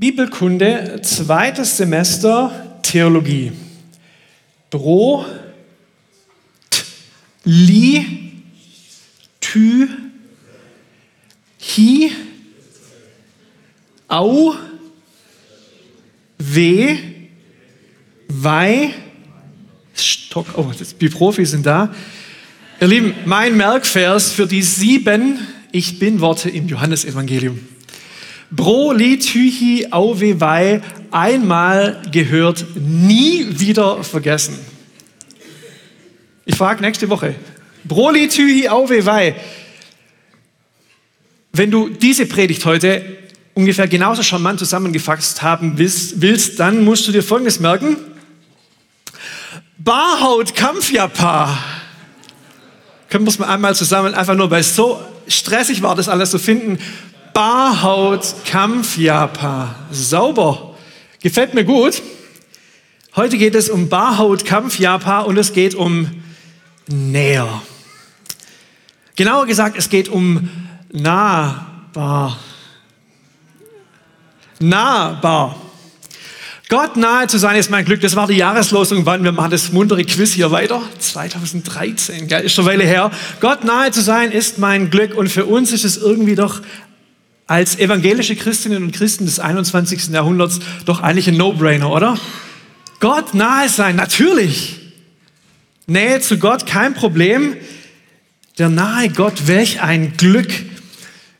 Bibelkunde, zweites Semester Theologie. Bro, t, li, tü, hi, au, we, wei, stock, oh, die Profis sind da. Ihr Lieben, mein Merkvers für die sieben Ich bin Worte im Johannesevangelium. Bro li tühi auwe wei, einmal gehört, nie wieder vergessen. Ich frage nächste Woche. Tühi auwe wei. Wenn du diese Predigt heute ungefähr genauso charmant zusammengefasst haben willst, willst dann musst du dir Folgendes merken. Barhaut Kampfjapa. Können wir es mal einmal zusammen, einfach nur, weil es so stressig war, das alles zu finden. Barhaut Kampfjapa. Sauber. Gefällt mir gut. Heute geht es um Barhaut Kampfjapa und es geht um näher. Genauer gesagt, es geht um nahbar. Nahbar. Gott nahe zu sein ist mein Glück. Das war die Jahreslosung. Wann wir machen das muntere Quiz hier weiter. 2013, gell? ist schon eine Weile her. Gott nahe zu sein ist mein Glück. Und für uns ist es irgendwie doch als evangelische Christinnen und Christen des 21. Jahrhunderts doch eigentlich ein No-Brainer, oder? Gott nahe sein, natürlich. Nähe zu Gott, kein Problem. Der nahe Gott, welch ein Glück.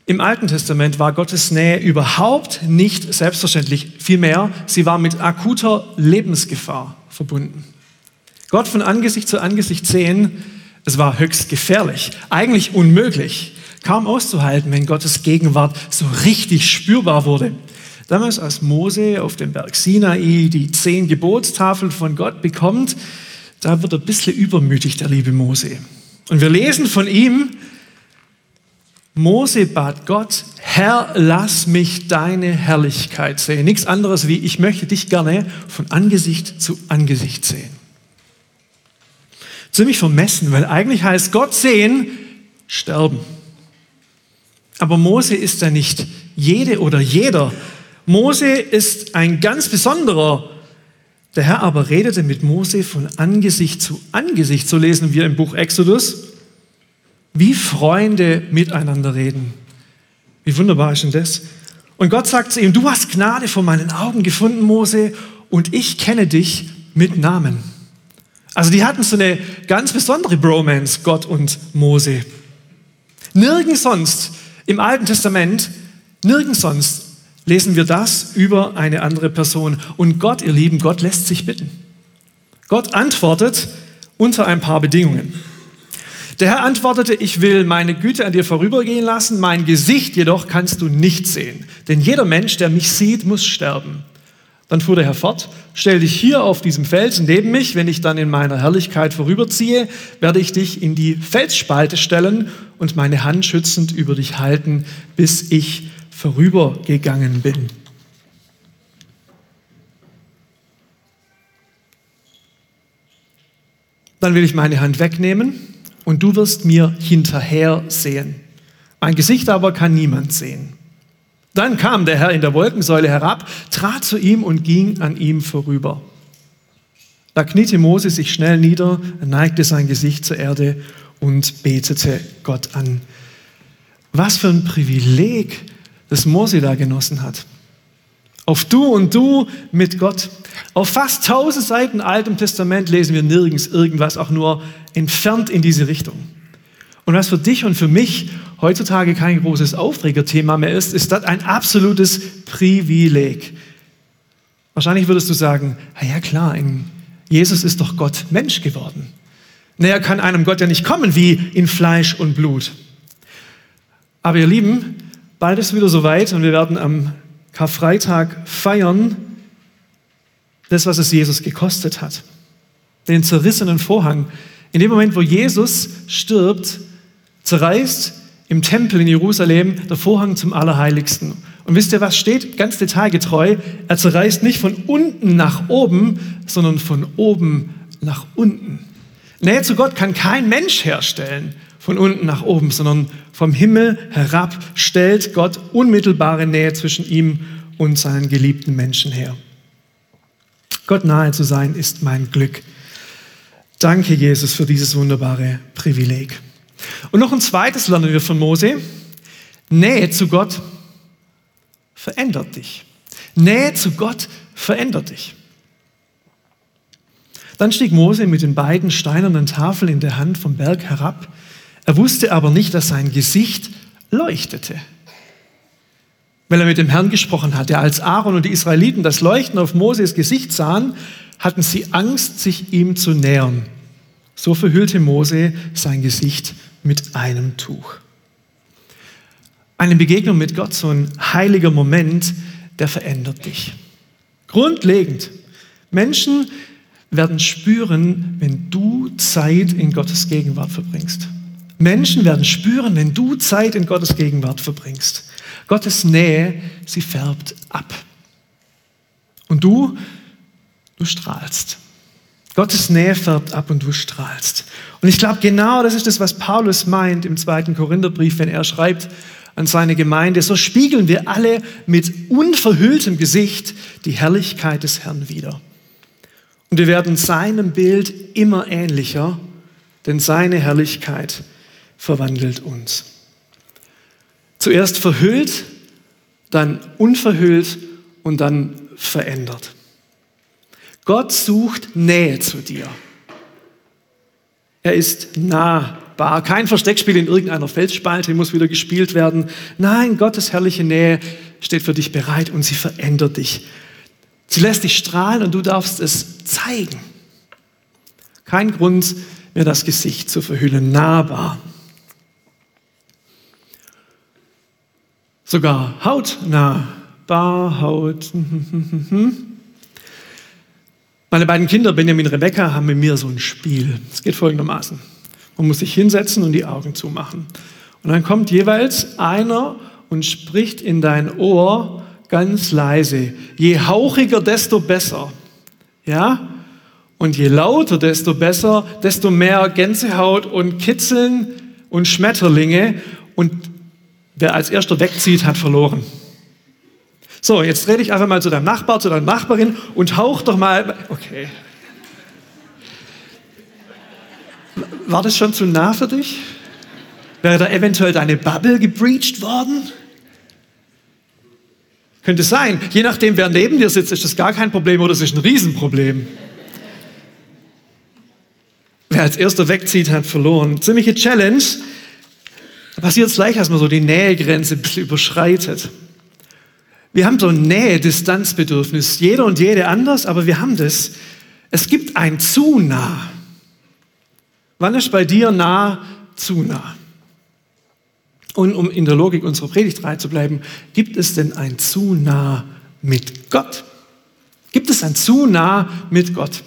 Im Alten Testament war Gottes Nähe überhaupt nicht selbstverständlich. Vielmehr, sie war mit akuter Lebensgefahr verbunden. Gott von Angesicht zu Angesicht sehen, es war höchst gefährlich, eigentlich unmöglich, kaum auszuhalten, wenn Gottes Gegenwart so richtig spürbar wurde. Damals, als Mose auf dem Berg Sinai die zehn Gebotstafeln von Gott bekommt, da wird er ein bisschen übermütig, der liebe Mose. Und wir lesen von ihm, Mose bat Gott, Herr, lass mich deine Herrlichkeit sehen. Nichts anderes wie, ich möchte dich gerne von Angesicht zu Angesicht sehen. Ziemlich vermessen, weil eigentlich heißt Gott sehen, sterben. Aber Mose ist ja nicht jede oder jeder. Mose ist ein ganz besonderer. Der Herr aber redete mit Mose von Angesicht zu Angesicht. So lesen wir im Buch Exodus wie Freunde miteinander reden. Wie wunderbar ist denn das? Und Gott sagt zu ihm, du hast Gnade vor meinen Augen gefunden, Mose, und ich kenne dich mit Namen. Also die hatten so eine ganz besondere Bromance, Gott und Mose. Nirgends sonst im Alten Testament, nirgends sonst lesen wir das über eine andere Person. Und Gott, ihr Lieben, Gott lässt sich bitten. Gott antwortet unter ein paar Bedingungen. Der Herr antwortete, ich will meine Güte an dir vorübergehen lassen, mein Gesicht jedoch kannst du nicht sehen. Denn jeder Mensch, der mich sieht, muss sterben. Dann fuhr der Herr fort, stell dich hier auf diesem Felsen neben mich, wenn ich dann in meiner Herrlichkeit vorüberziehe, werde ich dich in die Felsspalte stellen und meine Hand schützend über dich halten, bis ich vorübergegangen bin. Dann will ich meine Hand wegnehmen und du wirst mir hinterher sehen. Mein Gesicht aber kann niemand sehen. Dann kam der Herr in der Wolkensäule herab, trat zu ihm und ging an ihm vorüber. Da kniete Mose sich schnell nieder, neigte sein Gesicht zur Erde und betete Gott an. Was für ein Privileg, das Mose da genossen hat. Auf du und du mit Gott. Auf fast tausend Seiten Altem Testament lesen wir nirgends irgendwas auch nur entfernt in diese Richtung. Und was für dich und für mich heutzutage kein großes Aufregerthema mehr ist, ist das ein absolutes Privileg. Wahrscheinlich würdest du sagen, ja klar, Jesus ist doch Gott Mensch geworden. Näher kann einem Gott ja nicht kommen wie in Fleisch und Blut. Aber ihr Lieben, bald ist wieder soweit und wir werden am Karfreitag feiern, das, was es Jesus gekostet hat. Den zerrissenen Vorhang. In dem Moment, wo Jesus stirbt, zerreißt im Tempel in Jerusalem der Vorhang zum Allerheiligsten. Und wisst ihr, was steht? Ganz detailgetreu. Er zerreißt nicht von unten nach oben, sondern von oben nach unten. Nähe zu Gott kann kein Mensch herstellen von unten nach oben, sondern vom Himmel herab stellt Gott unmittelbare Nähe zwischen ihm und seinen geliebten Menschen her. Gott nahe zu sein ist mein Glück. Danke, Jesus, für dieses wunderbare Privileg. Und noch ein zweites lernen wir von Mose. Nähe zu Gott verändert dich. Nähe zu Gott verändert dich. Dann stieg Mose mit den beiden steinernen Tafeln in der Hand vom Berg herab. Er wusste aber nicht, dass sein Gesicht leuchtete, weil er mit dem Herrn gesprochen hatte. Als Aaron und die Israeliten das Leuchten auf Moses Gesicht sahen, hatten sie Angst, sich ihm zu nähern. So verhüllte Mose sein Gesicht mit einem Tuch. Eine Begegnung mit Gott, so ein heiliger Moment, der verändert dich. Grundlegend. Menschen werden spüren, wenn du Zeit in Gottes Gegenwart verbringst. Menschen werden spüren, wenn du Zeit in Gottes Gegenwart verbringst. Gottes Nähe, sie färbt ab. Und du, du strahlst. Gottes Nähe färbt ab und du strahlst. Und ich glaube, genau das ist das, was Paulus meint im zweiten Korintherbrief, wenn er schreibt an seine Gemeinde. So spiegeln wir alle mit unverhülltem Gesicht die Herrlichkeit des Herrn wider. Und wir werden seinem Bild immer ähnlicher, denn seine Herrlichkeit verwandelt uns. Zuerst verhüllt, dann unverhüllt und dann verändert. Gott sucht Nähe zu dir. Er ist nahbar. Kein Versteckspiel in irgendeiner Felsspalte muss wieder gespielt werden. Nein, Gottes herrliche Nähe steht für dich bereit und sie verändert dich. Sie lässt dich strahlen und du darfst es zeigen. Kein Grund, mir das Gesicht zu verhüllen. Nahbar. Sogar hautnah. Barhaut. Meine beiden Kinder, Benjamin und Rebecca, haben mit mir so ein Spiel. Es geht folgendermaßen. Man muss sich hinsetzen und die Augen zumachen. Und dann kommt jeweils einer und spricht in dein Ohr ganz leise. Je hauchiger, desto besser. Ja? Und je lauter, desto besser, desto mehr Gänsehaut und Kitzeln und Schmetterlinge. Und wer als erster wegzieht, hat verloren. So, jetzt dreh dich einfach mal zu deinem Nachbar, zu deiner Nachbarin und hauch doch mal. Okay. War das schon zu nah für dich? Wäre da eventuell deine Bubble gebreached worden? Könnte sein. Je nachdem, wer neben dir sitzt, ist das gar kein Problem oder es ist ein Riesenproblem. Wer als erster wegzieht, hat verloren. Ziemliche Challenge. Da passiert es gleich, dass man so die Nähegrenze ein bisschen überschreitet. Wir haben so ein Nähe-Distanzbedürfnis. Jeder und jede anders, aber wir haben das. Es gibt ein zu nah. Wann ist bei dir nah zu nah? Und um in der Logik unserer Predigtreihe zu bleiben, gibt es denn ein zu nah mit Gott? Gibt es ein zu nah mit Gott?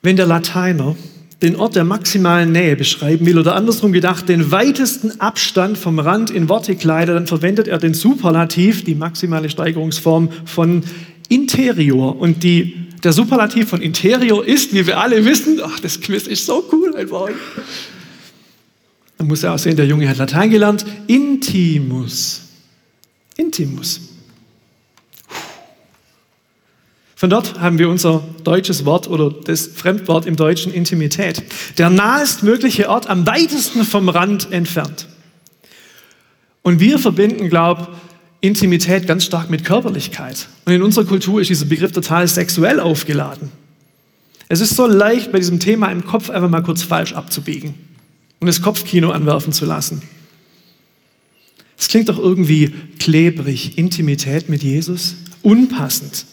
Wenn der Lateiner den Ort der maximalen Nähe beschreiben will oder andersrum gedacht, den weitesten Abstand vom Rand in Worte kleidet, dann verwendet er den Superlativ, die maximale Steigerungsform von interior. Und die, der Superlativ von interior ist, wie wir alle wissen, ach, das Quiz ist so cool einfach. Man muss ja auch sehen, der Junge hat Latein gelernt. Intimus. Intimus. Von dort haben wir unser deutsches Wort oder das Fremdwort im Deutschen Intimität. Der nahestmögliche Ort am weitesten vom Rand entfernt. Und wir verbinden, glaube Intimität ganz stark mit Körperlichkeit. Und in unserer Kultur ist dieser Begriff total sexuell aufgeladen. Es ist so leicht, bei diesem Thema im Kopf einfach mal kurz falsch abzubiegen und das Kopfkino anwerfen zu lassen. Es klingt doch irgendwie klebrig, Intimität mit Jesus, unpassend.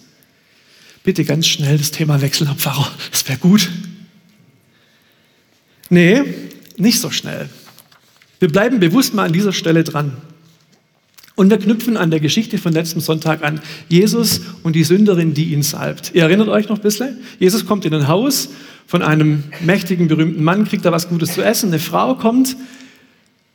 Bitte ganz schnell das Thema wechseln, Herr Pfarrer, das wäre gut. Nee, nicht so schnell. Wir bleiben bewusst mal an dieser Stelle dran. Und wir knüpfen an der Geschichte von letztem Sonntag an. Jesus und die Sünderin, die ihn salbt. Ihr erinnert euch noch ein bisschen? Jesus kommt in ein Haus von einem mächtigen, berühmten Mann, kriegt da was Gutes zu essen. Eine Frau kommt,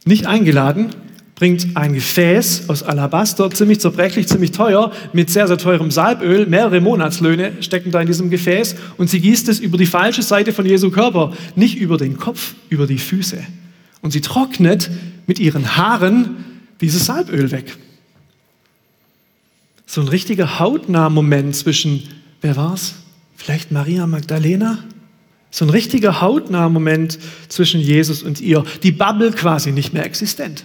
nicht eingeladen, bringt ein Gefäß aus Alabaster, ziemlich zerbrechlich, ziemlich teuer, mit sehr, sehr teurem Salböl. Mehrere Monatslöhne stecken da in diesem Gefäß und sie gießt es über die falsche Seite von Jesu Körper, nicht über den Kopf, über die Füße. Und sie trocknet mit ihren Haaren dieses Salböl weg. So ein richtiger hautnah Moment zwischen, wer war's? Vielleicht Maria Magdalena? So ein richtiger hautnah Moment zwischen Jesus und ihr. Die Bubble quasi nicht mehr existent.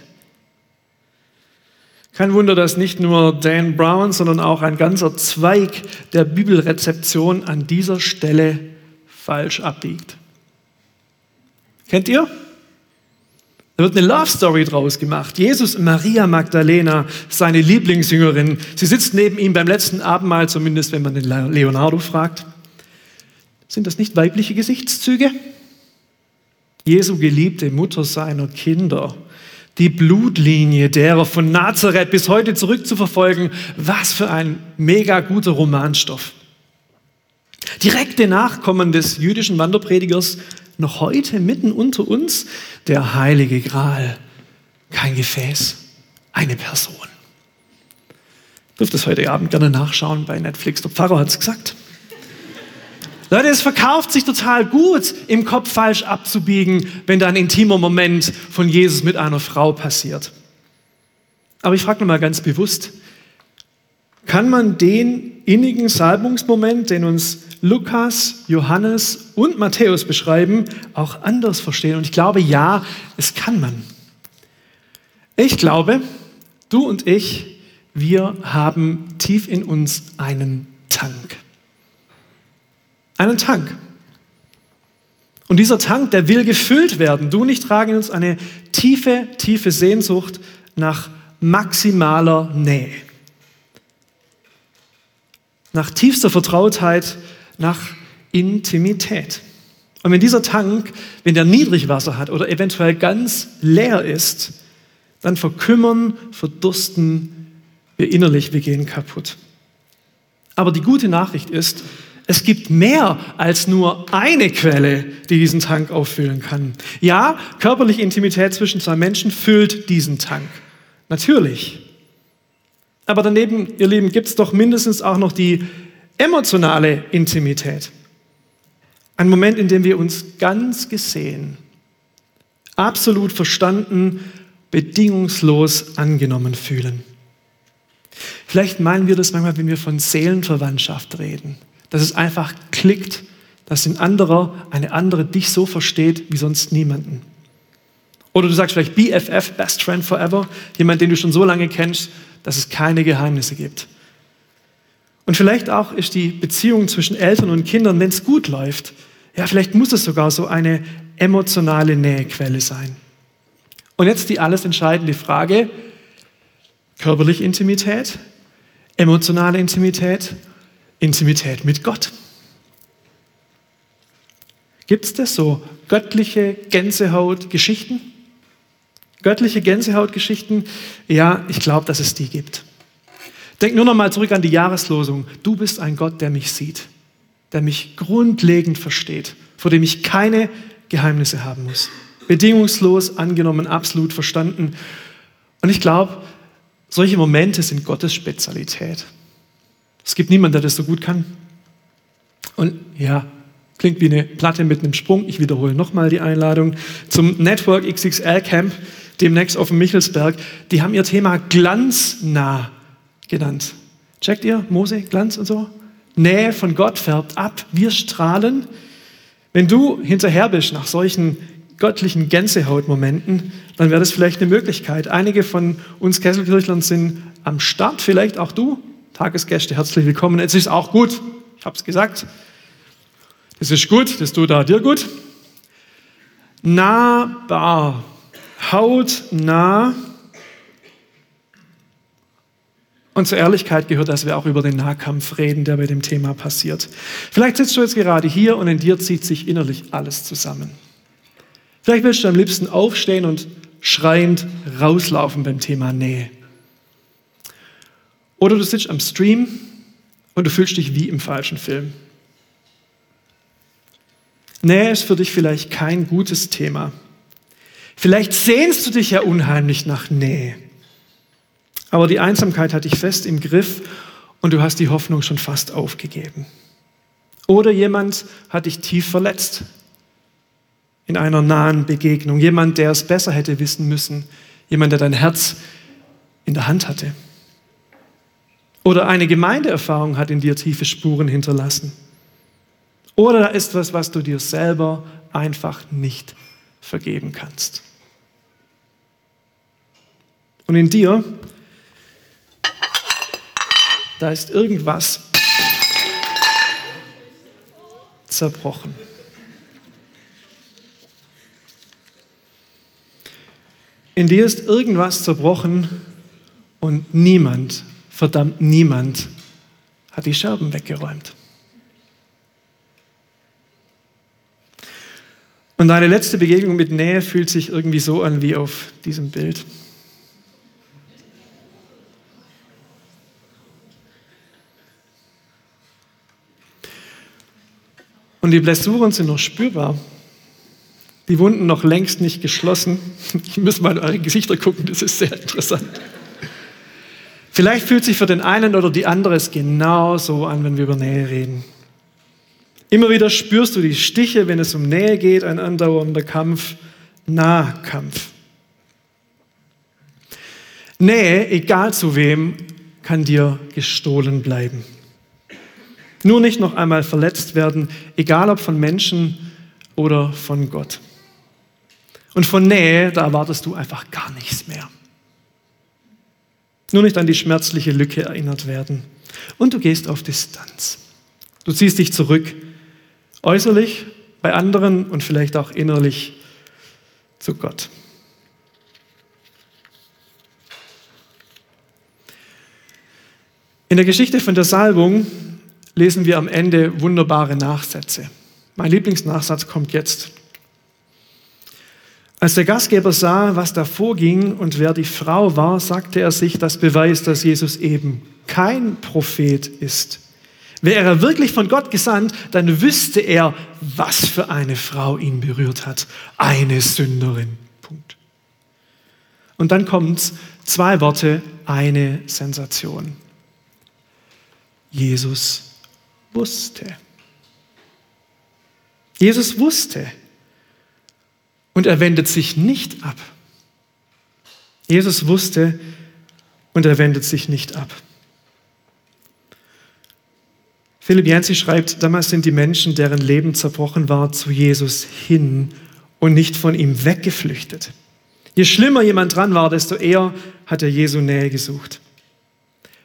Kein Wunder, dass nicht nur Dan Brown, sondern auch ein ganzer Zweig der Bibelrezeption an dieser Stelle falsch abbiegt. Kennt ihr? Da wird eine Love Story draus gemacht. Jesus und Maria Magdalena, seine Lieblingsjüngerin. Sie sitzt neben ihm beim letzten Abendmahl, zumindest wenn man den Leonardo fragt. Sind das nicht weibliche Gesichtszüge? Jesu geliebte Mutter seiner Kinder die Blutlinie derer von Nazareth bis heute zurückzuverfolgen. Was für ein mega guter Romanstoff. Direkte Nachkommen des jüdischen Wanderpredigers, noch heute mitten unter uns, der heilige Gral. Kein Gefäß, eine Person. Dürft es heute Abend gerne nachschauen bei Netflix. Der Pfarrer hat es gesagt. Leute, es verkauft sich total gut, im Kopf falsch abzubiegen, wenn da ein intimer Moment von Jesus mit einer Frau passiert. Aber ich frage nochmal ganz bewusst, kann man den innigen Salbungsmoment, den uns Lukas, Johannes und Matthäus beschreiben, auch anders verstehen? Und ich glaube, ja, es kann man. Ich glaube, du und ich, wir haben tief in uns einen Tank einen Tank. Und dieser Tank, der will gefüllt werden. Du und ich tragen uns eine tiefe, tiefe Sehnsucht nach maximaler Nähe. Nach tiefster Vertrautheit, nach Intimität. Und wenn dieser Tank, wenn der Niedrigwasser hat oder eventuell ganz leer ist, dann verkümmern, verdursten wir innerlich, wir gehen kaputt. Aber die gute Nachricht ist, es gibt mehr als nur eine Quelle, die diesen Tank auffüllen kann. Ja, körperliche Intimität zwischen zwei Menschen füllt diesen Tank. Natürlich. Aber daneben, ihr Lieben, gibt es doch mindestens auch noch die emotionale Intimität. Ein Moment, in dem wir uns ganz gesehen, absolut verstanden, bedingungslos angenommen fühlen. Vielleicht meinen wir das manchmal, wenn wir von Seelenverwandtschaft reden dass es einfach klickt, dass ein anderer, eine andere dich so versteht wie sonst niemanden. Oder du sagst vielleicht BFF, Best Friend Forever, jemand, den du schon so lange kennst, dass es keine Geheimnisse gibt. Und vielleicht auch ist die Beziehung zwischen Eltern und Kindern, wenn es gut läuft, ja, vielleicht muss es sogar so eine emotionale Nähequelle sein. Und jetzt die alles entscheidende Frage, körperliche Intimität, emotionale Intimität Intimität mit Gott. Gibt es das so? Göttliche Gänsehautgeschichten? Göttliche Gänsehautgeschichten? Ja, ich glaube, dass es die gibt. Denk nur noch mal zurück an die Jahreslosung. Du bist ein Gott, der mich sieht, der mich grundlegend versteht, vor dem ich keine Geheimnisse haben muss. Bedingungslos angenommen, absolut verstanden. Und ich glaube, solche Momente sind Gottes Spezialität. Es gibt niemanden, der das so gut kann. Und ja, klingt wie eine Platte mit einem Sprung. Ich wiederhole nochmal die Einladung zum Network XXL Camp, demnächst auf dem Michelsberg. Die haben ihr Thema glanznah genannt. Checkt ihr Mose, Glanz und so? Nähe von Gott färbt ab. Wir strahlen. Wenn du hinterher bist nach solchen göttlichen Gänsehautmomenten, dann wäre das vielleicht eine Möglichkeit. Einige von uns Kesselkirchlern sind am Start, vielleicht auch du. Tagesgäste, herzlich willkommen. Es ist auch gut, ich habe es gesagt. Es ist gut, das tut auch dir gut. Nahbar, hautnah. Und zur Ehrlichkeit gehört, dass wir auch über den Nahkampf reden, der bei dem Thema passiert. Vielleicht sitzt du jetzt gerade hier und in dir zieht sich innerlich alles zusammen. Vielleicht willst du am liebsten aufstehen und schreiend rauslaufen beim Thema Nähe. Oder du sitzt am Stream und du fühlst dich wie im falschen Film. Nähe ist für dich vielleicht kein gutes Thema. Vielleicht sehnst du dich ja unheimlich nach Nähe. Aber die Einsamkeit hat dich fest im Griff und du hast die Hoffnung schon fast aufgegeben. Oder jemand hat dich tief verletzt in einer nahen Begegnung. Jemand, der es besser hätte wissen müssen. Jemand, der dein Herz in der Hand hatte. Oder eine Gemeindeerfahrung hat in dir tiefe Spuren hinterlassen. Oder da ist was, was du dir selber einfach nicht vergeben kannst. Und in dir, da ist irgendwas zerbrochen. In dir ist irgendwas zerbrochen und niemand, verdammt niemand, hat die Scherben weggeräumt. Und deine letzte Begegnung mit Nähe fühlt sich irgendwie so an wie auf diesem Bild. Und die Blessuren sind noch spürbar. Die Wunden noch längst nicht geschlossen. Ich muss mal in eure Gesichter gucken, das ist sehr interessant. Vielleicht fühlt sich für den einen oder die andere es genau so an, wenn wir über Nähe reden. Immer wieder spürst du die Stiche, wenn es um Nähe geht, ein andauernder Kampf, Nahkampf. Nähe, egal zu wem, kann dir gestohlen bleiben. Nur nicht noch einmal verletzt werden, egal ob von Menschen oder von Gott. Und von Nähe, da erwartest du einfach gar nichts mehr. Nur nicht an die schmerzliche Lücke erinnert werden. Und du gehst auf Distanz. Du ziehst dich zurück, äußerlich bei anderen und vielleicht auch innerlich zu Gott. In der Geschichte von der Salbung lesen wir am Ende wunderbare Nachsätze. Mein Lieblingsnachsatz kommt jetzt. Als der Gastgeber sah, was da vorging und wer die Frau war, sagte er sich, das beweist, dass Jesus eben kein Prophet ist. Wäre er wirklich von Gott gesandt, dann wüsste er, was für eine Frau ihn berührt hat. Eine Sünderin. Punkt. Und dann kommt zwei Worte, eine Sensation. Jesus wusste. Jesus wusste. Und er wendet sich nicht ab. Jesus wusste und er wendet sich nicht ab. Philipp Yancey schreibt, damals sind die Menschen, deren Leben zerbrochen war, zu Jesus hin und nicht von ihm weggeflüchtet. Je schlimmer jemand dran war, desto eher hat er Jesu Nähe gesucht.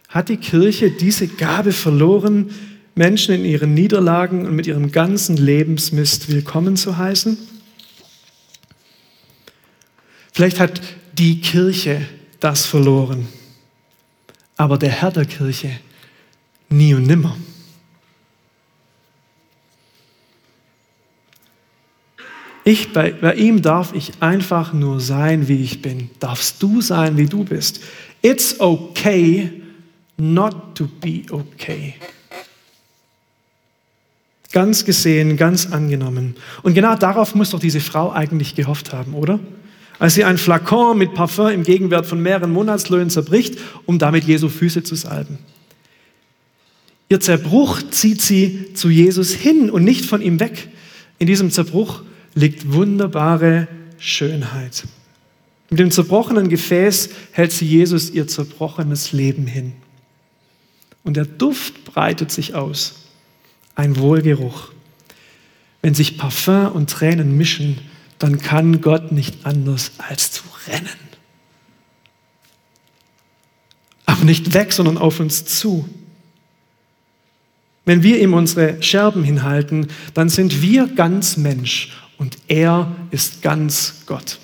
Hat die Kirche diese Gabe verloren, Menschen in ihren Niederlagen und mit ihrem ganzen Lebensmist willkommen zu heißen? Vielleicht hat die Kirche das verloren, aber der Herr der Kirche nie und nimmer. Ich, bei, bei, ihm darf ich einfach nur sein, wie ich bin. Darfst du sein, wie du bist. It's okay not to be okay. Ganz gesehen, ganz angenommen. Und genau darauf muss doch diese Frau eigentlich gehofft haben, oder? Als sie ein Flakon mit Parfum im Gegenwert von mehreren Monatslöhnen zerbricht, um damit Jesu Füße zu salben. Ihr Zerbruch zieht sie zu Jesus hin und nicht von ihm weg. In diesem Zerbruch liegt wunderbare Schönheit. Mit dem zerbrochenen Gefäß hält sie Jesus ihr zerbrochenes Leben hin. Und der Duft breitet sich aus ein Wohlgeruch. Wenn sich Parfum und Tränen mischen, dann kann Gott nicht anders als zu rennen. Aber nicht weg, sondern auf uns zu. Wenn wir ihm unsere Scherben hinhalten, dann sind wir ganz Mensch und er ist ganz Gott.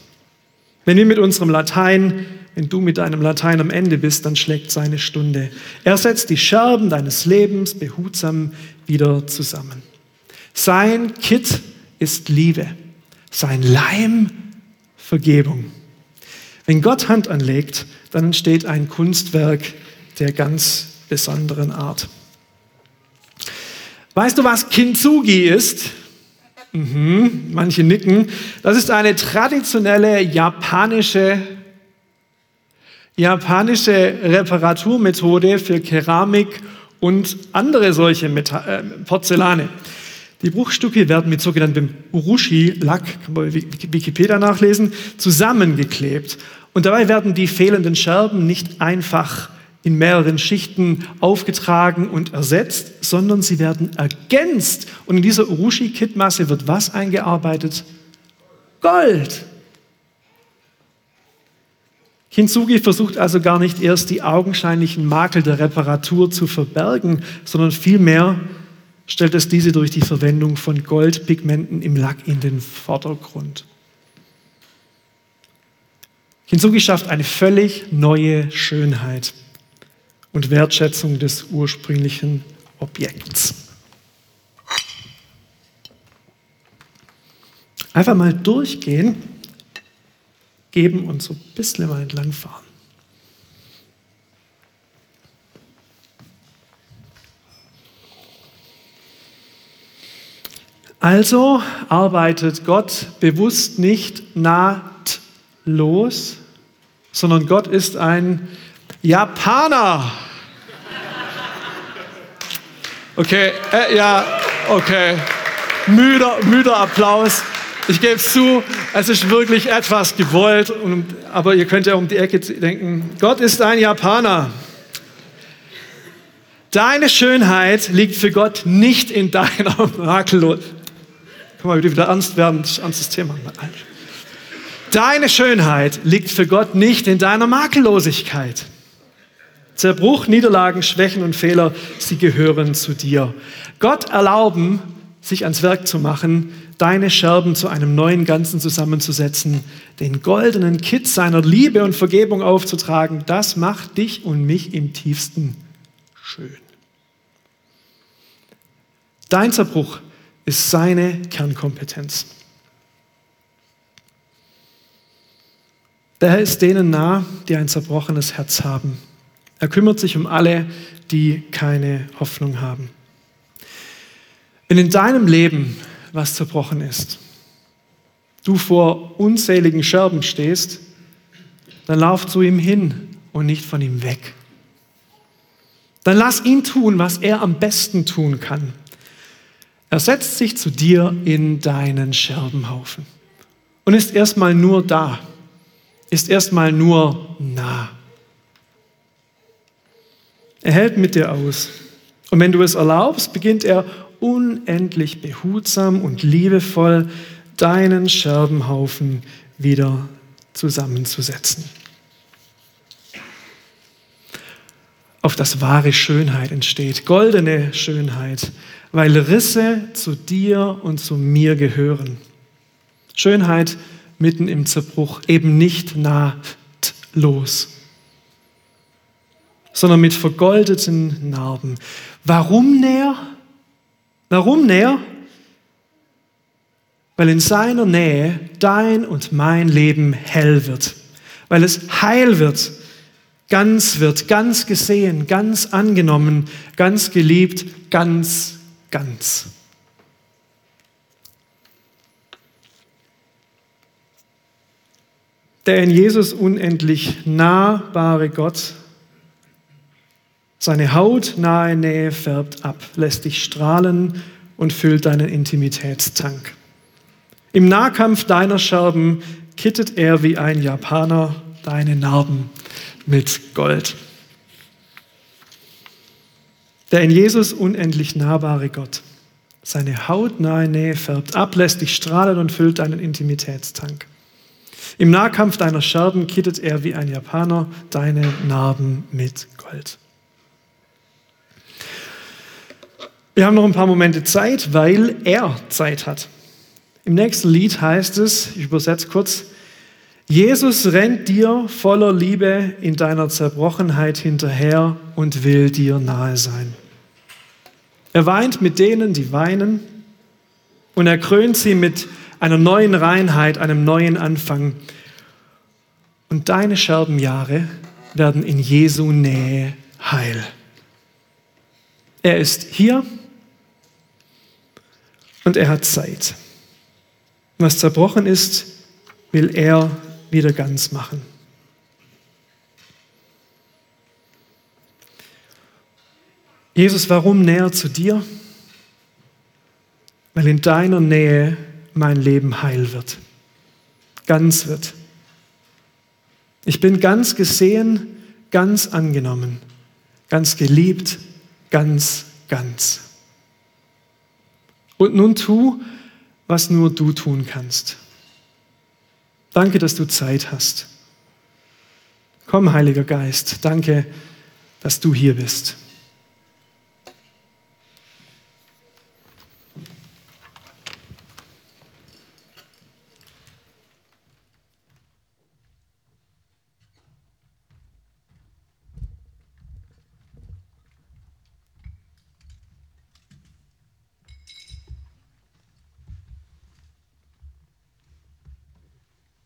Wenn wir mit unserem Latein wenn du mit deinem Latein am Ende bist, dann schlägt seine Stunde. Er setzt die Scherben deines Lebens behutsam wieder zusammen. Sein Kit ist Liebe, sein Leim Vergebung. Wenn Gott Hand anlegt, dann entsteht ein Kunstwerk der ganz besonderen Art. Weißt du, was Kintsugi ist? Mhm, manche nicken. Das ist eine traditionelle japanische japanische Reparaturmethode für Keramik und andere solche Meta äh, Porzellane. Die Bruchstücke werden mit sogenanntem Urushi-Lack, kann man Wikipedia nachlesen, zusammengeklebt. Und dabei werden die fehlenden Scherben nicht einfach in mehreren Schichten aufgetragen und ersetzt, sondern sie werden ergänzt. Und in dieser Urushi-Kit-Masse wird was eingearbeitet? Gold. Kintsugi versucht also gar nicht erst die augenscheinlichen Makel der Reparatur zu verbergen, sondern vielmehr stellt es diese durch die Verwendung von Goldpigmenten im Lack in den Vordergrund. Kintsugi schafft eine völlig neue Schönheit und Wertschätzung des ursprünglichen Objekts. Einfach mal durchgehen geben und so ein bisschen mal entlang Also arbeitet Gott bewusst nicht nahtlos, sondern Gott ist ein Japaner. Okay, äh, ja, okay. Müder, müder Applaus. Ich gebe es zu, es ist wirklich etwas gewollt, und, aber ihr könnt ja um die Ecke denken, Gott ist ein Japaner. Deine Schönheit liegt für Gott nicht in deiner Makellosigkeit. Kann man wieder ernst werden, ernstes Thema. Deine Schönheit liegt für Gott nicht in deiner Makellosigkeit. Zerbruch, Niederlagen, Schwächen und Fehler, sie gehören zu dir. Gott erlauben, sich ans Werk zu machen, deine Scherben zu einem neuen Ganzen zusammenzusetzen, den goldenen Kitt seiner Liebe und Vergebung aufzutragen, das macht dich und mich im tiefsten schön. Dein Zerbruch ist seine Kernkompetenz. Der Herr ist denen nah, die ein zerbrochenes Herz haben. Er kümmert sich um alle, die keine Hoffnung haben. Wenn in deinem Leben was zerbrochen ist, du vor unzähligen Scherben stehst, dann lauf zu ihm hin und nicht von ihm weg. Dann lass ihn tun, was er am besten tun kann. Er setzt sich zu dir in deinen Scherbenhaufen und ist erstmal nur da, ist erstmal nur nah. Er hält mit dir aus. Und wenn du es erlaubst, beginnt er unendlich behutsam und liebevoll deinen Scherbenhaufen wieder zusammenzusetzen. Auf das wahre Schönheit entsteht, goldene Schönheit, weil Risse zu dir und zu mir gehören. Schönheit mitten im Zerbruch, eben nicht nahtlos, sondern mit vergoldeten Narben. Warum näher? Warum näher? Weil in seiner Nähe dein und mein Leben hell wird, weil es heil wird, ganz wird, ganz gesehen, ganz angenommen, ganz geliebt, ganz, ganz. Der in Jesus unendlich nahbare Gott seine hautnahe Nähe färbt ab, lässt dich strahlen und füllt deinen Intimitätstank. Im Nahkampf deiner Scherben kittet er wie ein Japaner deine Narben mit Gold. Der in Jesus unendlich nahbare Gott seine hautnahe Nähe färbt ab, lässt dich strahlen und füllt deinen Intimitätstank. Im Nahkampf deiner Scherben kittet er wie ein Japaner deine Narben mit Gold. Wir haben noch ein paar Momente Zeit, weil er Zeit hat. Im nächsten Lied heißt es, ich übersetze kurz, Jesus rennt dir voller Liebe in deiner Zerbrochenheit hinterher und will dir nahe sein. Er weint mit denen, die weinen, und er krönt sie mit einer neuen Reinheit, einem neuen Anfang. Und deine Scherbenjahre werden in Jesu Nähe heil. Er ist hier und er hat Zeit. Was zerbrochen ist, will er wieder ganz machen. Jesus, warum näher zu dir? Weil in deiner Nähe mein Leben heil wird, ganz wird. Ich bin ganz gesehen, ganz angenommen, ganz geliebt, ganz, ganz. Und nun tu, was nur du tun kannst. Danke, dass du Zeit hast. Komm, Heiliger Geist, danke, dass du hier bist.